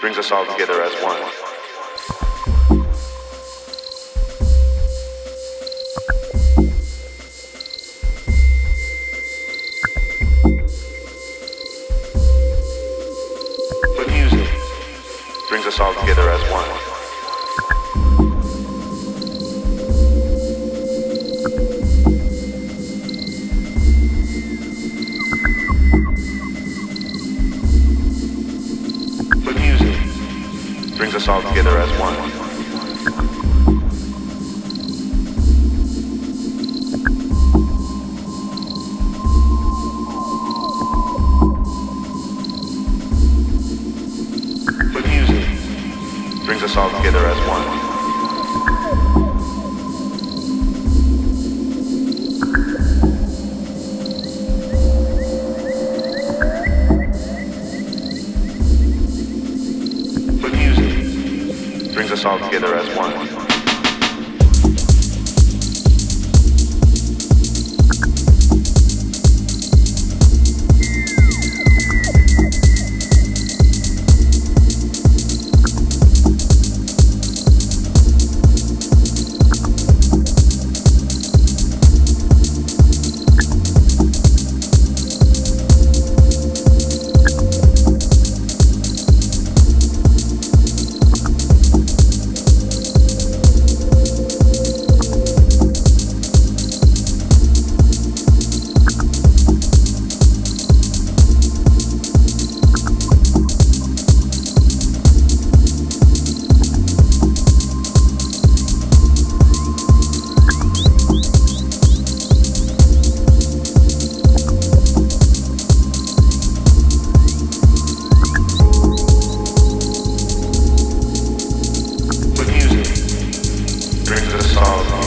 brings us all together as one. brings us all together as one.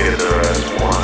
together as one.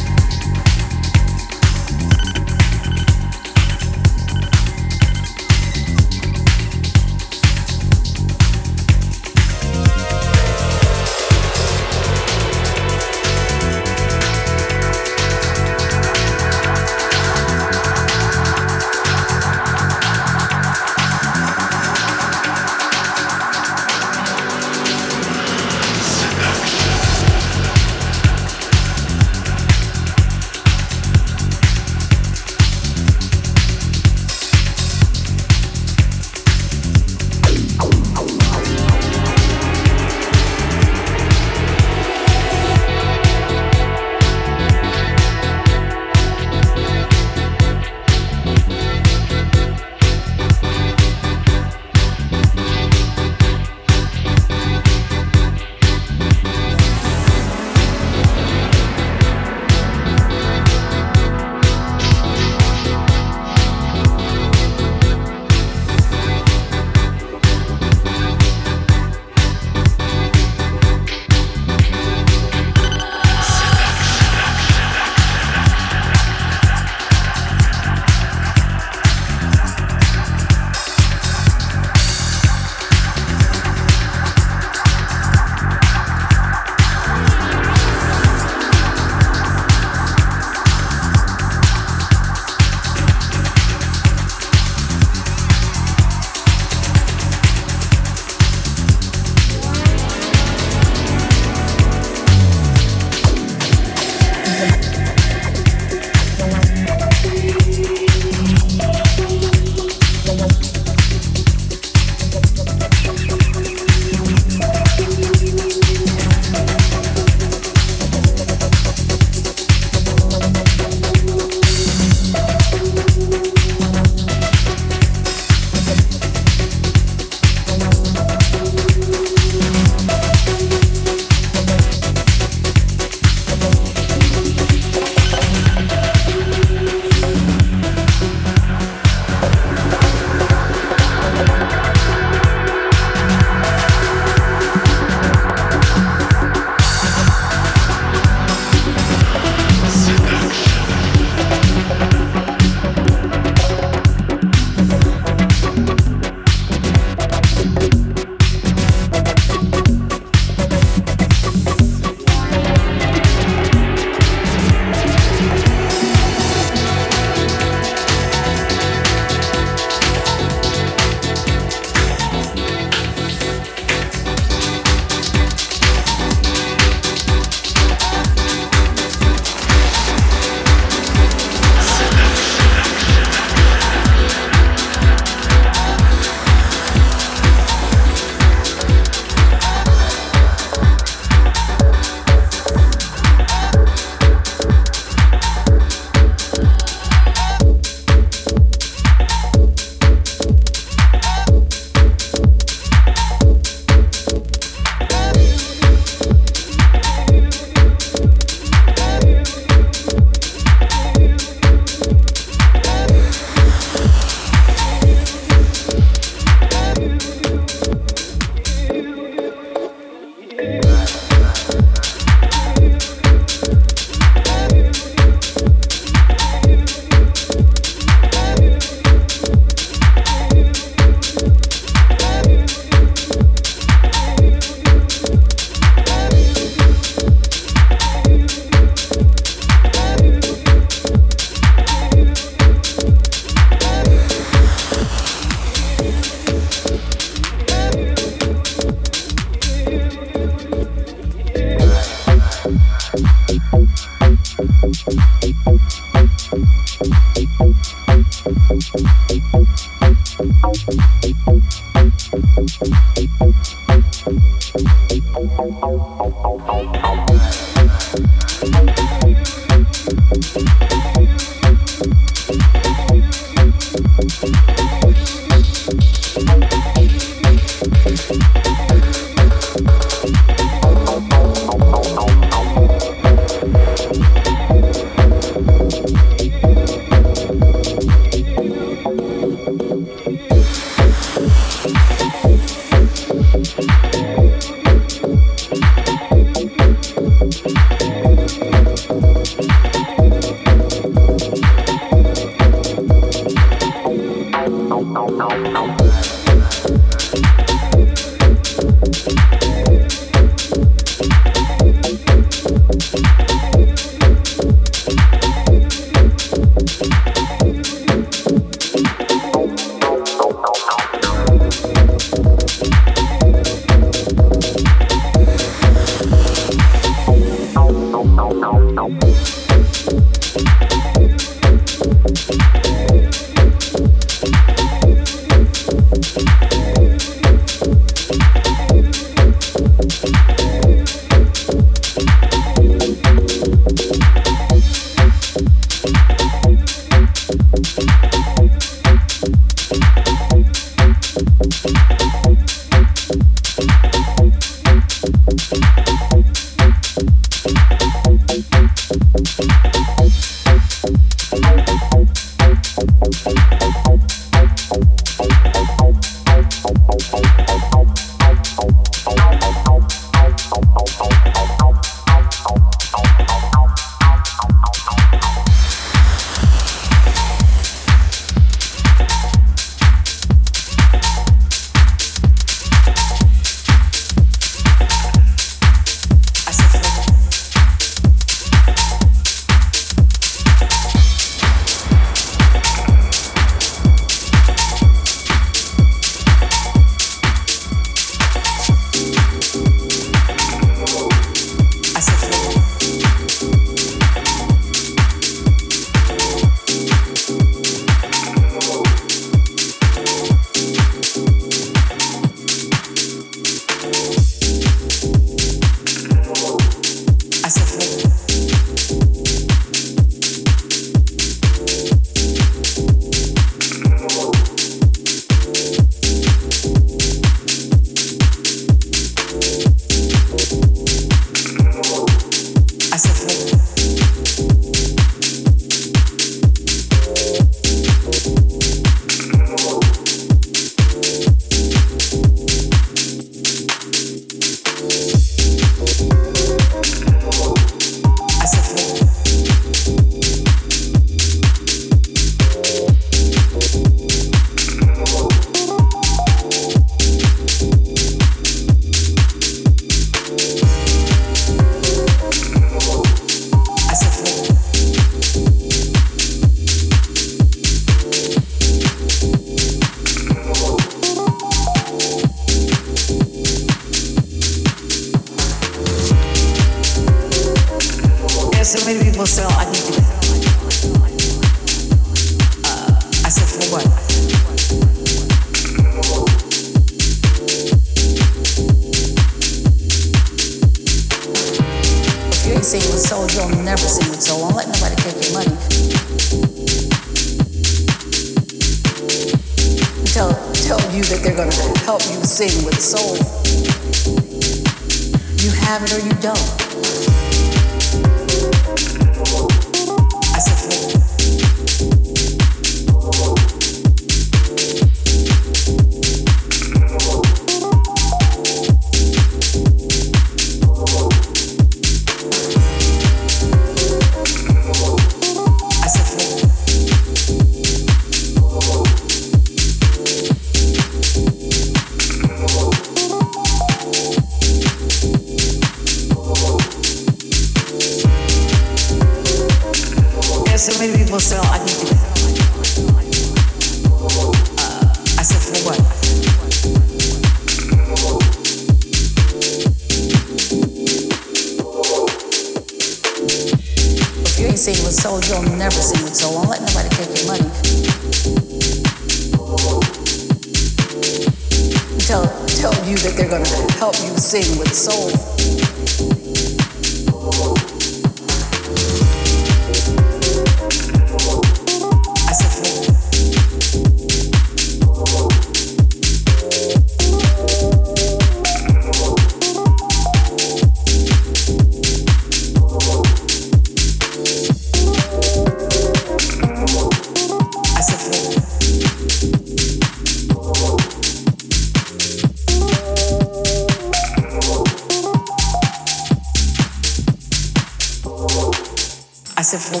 I said, well,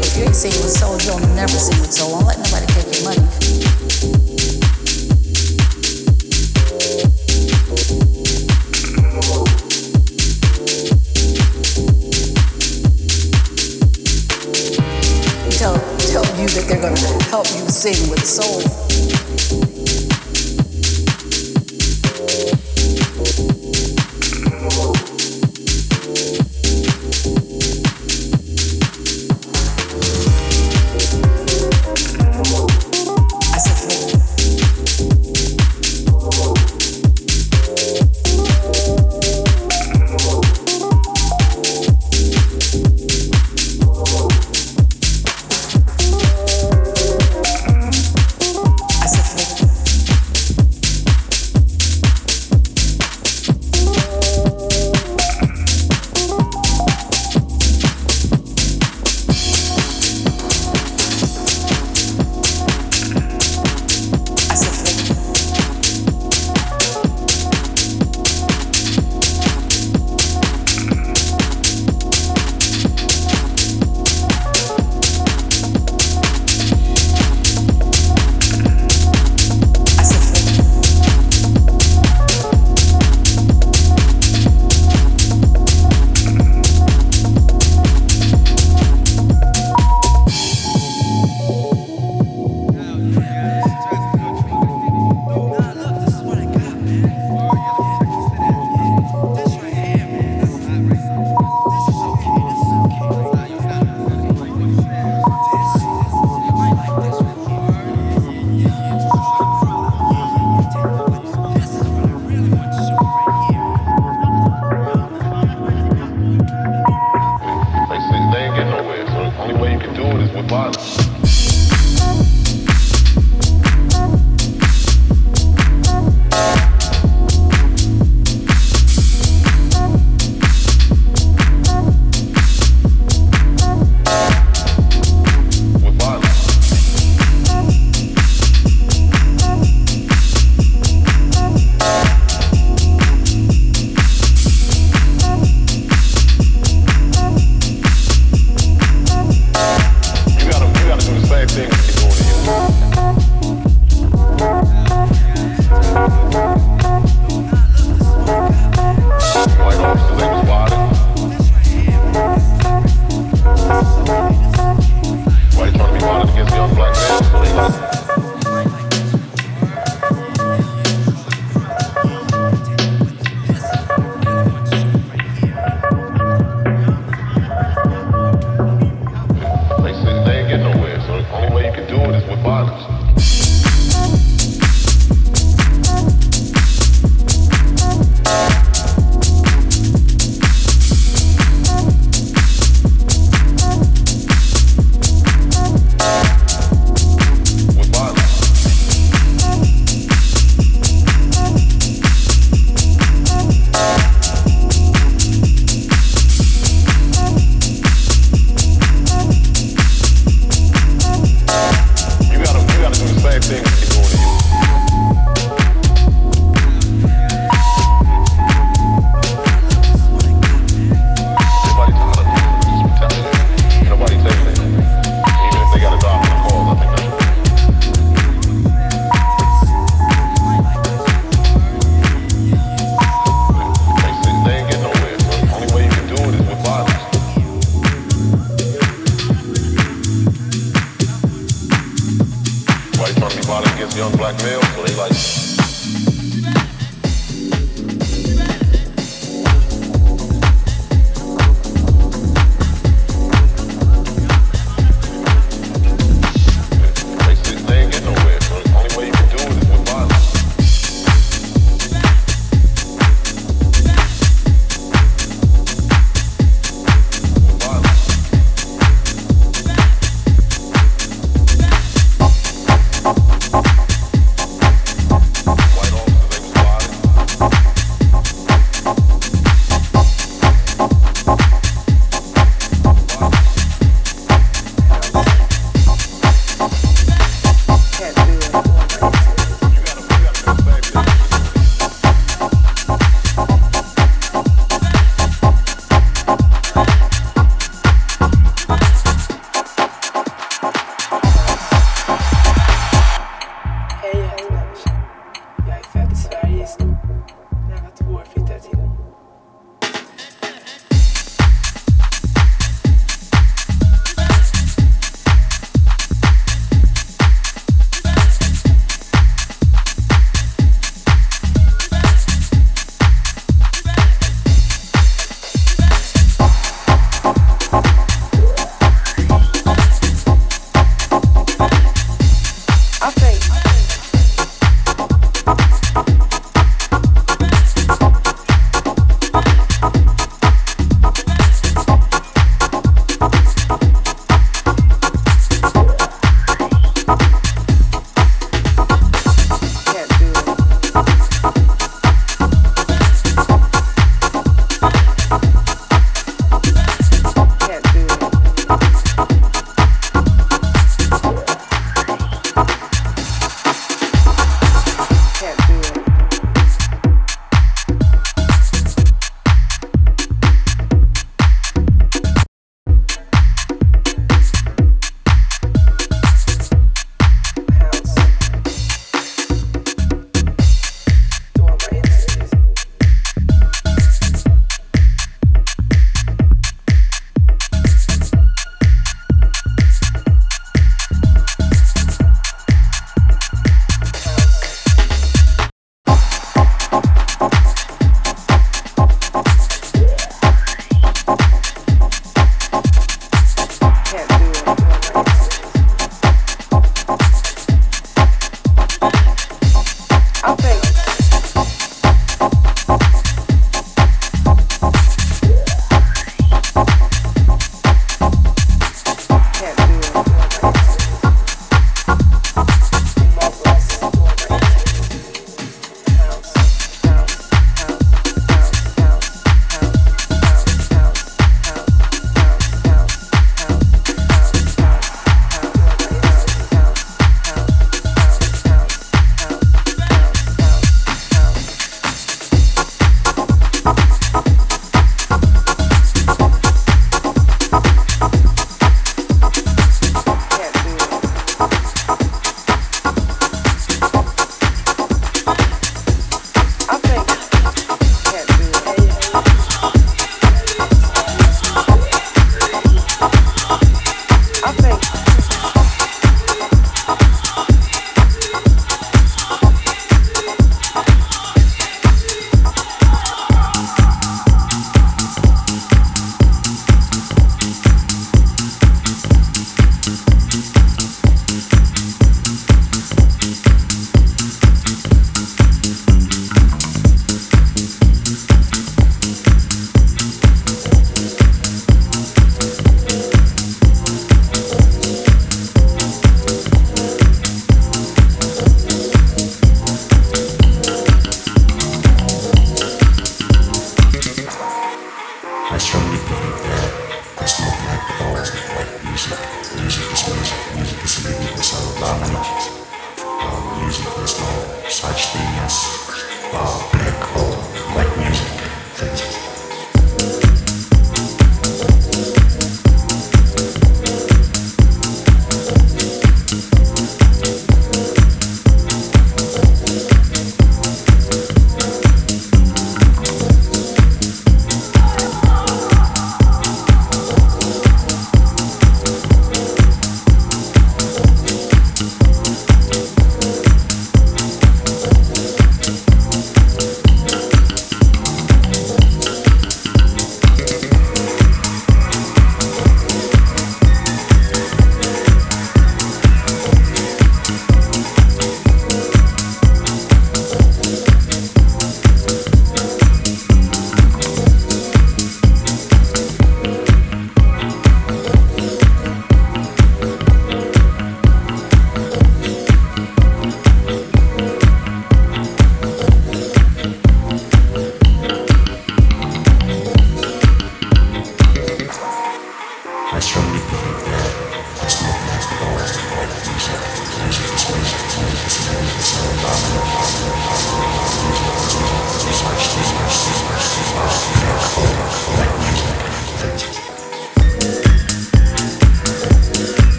if you ain't singing with soul, you'll never sing with soul. Don't let nobody take your money. Tell, tell you that they're going to help you sing with soul. blackmail.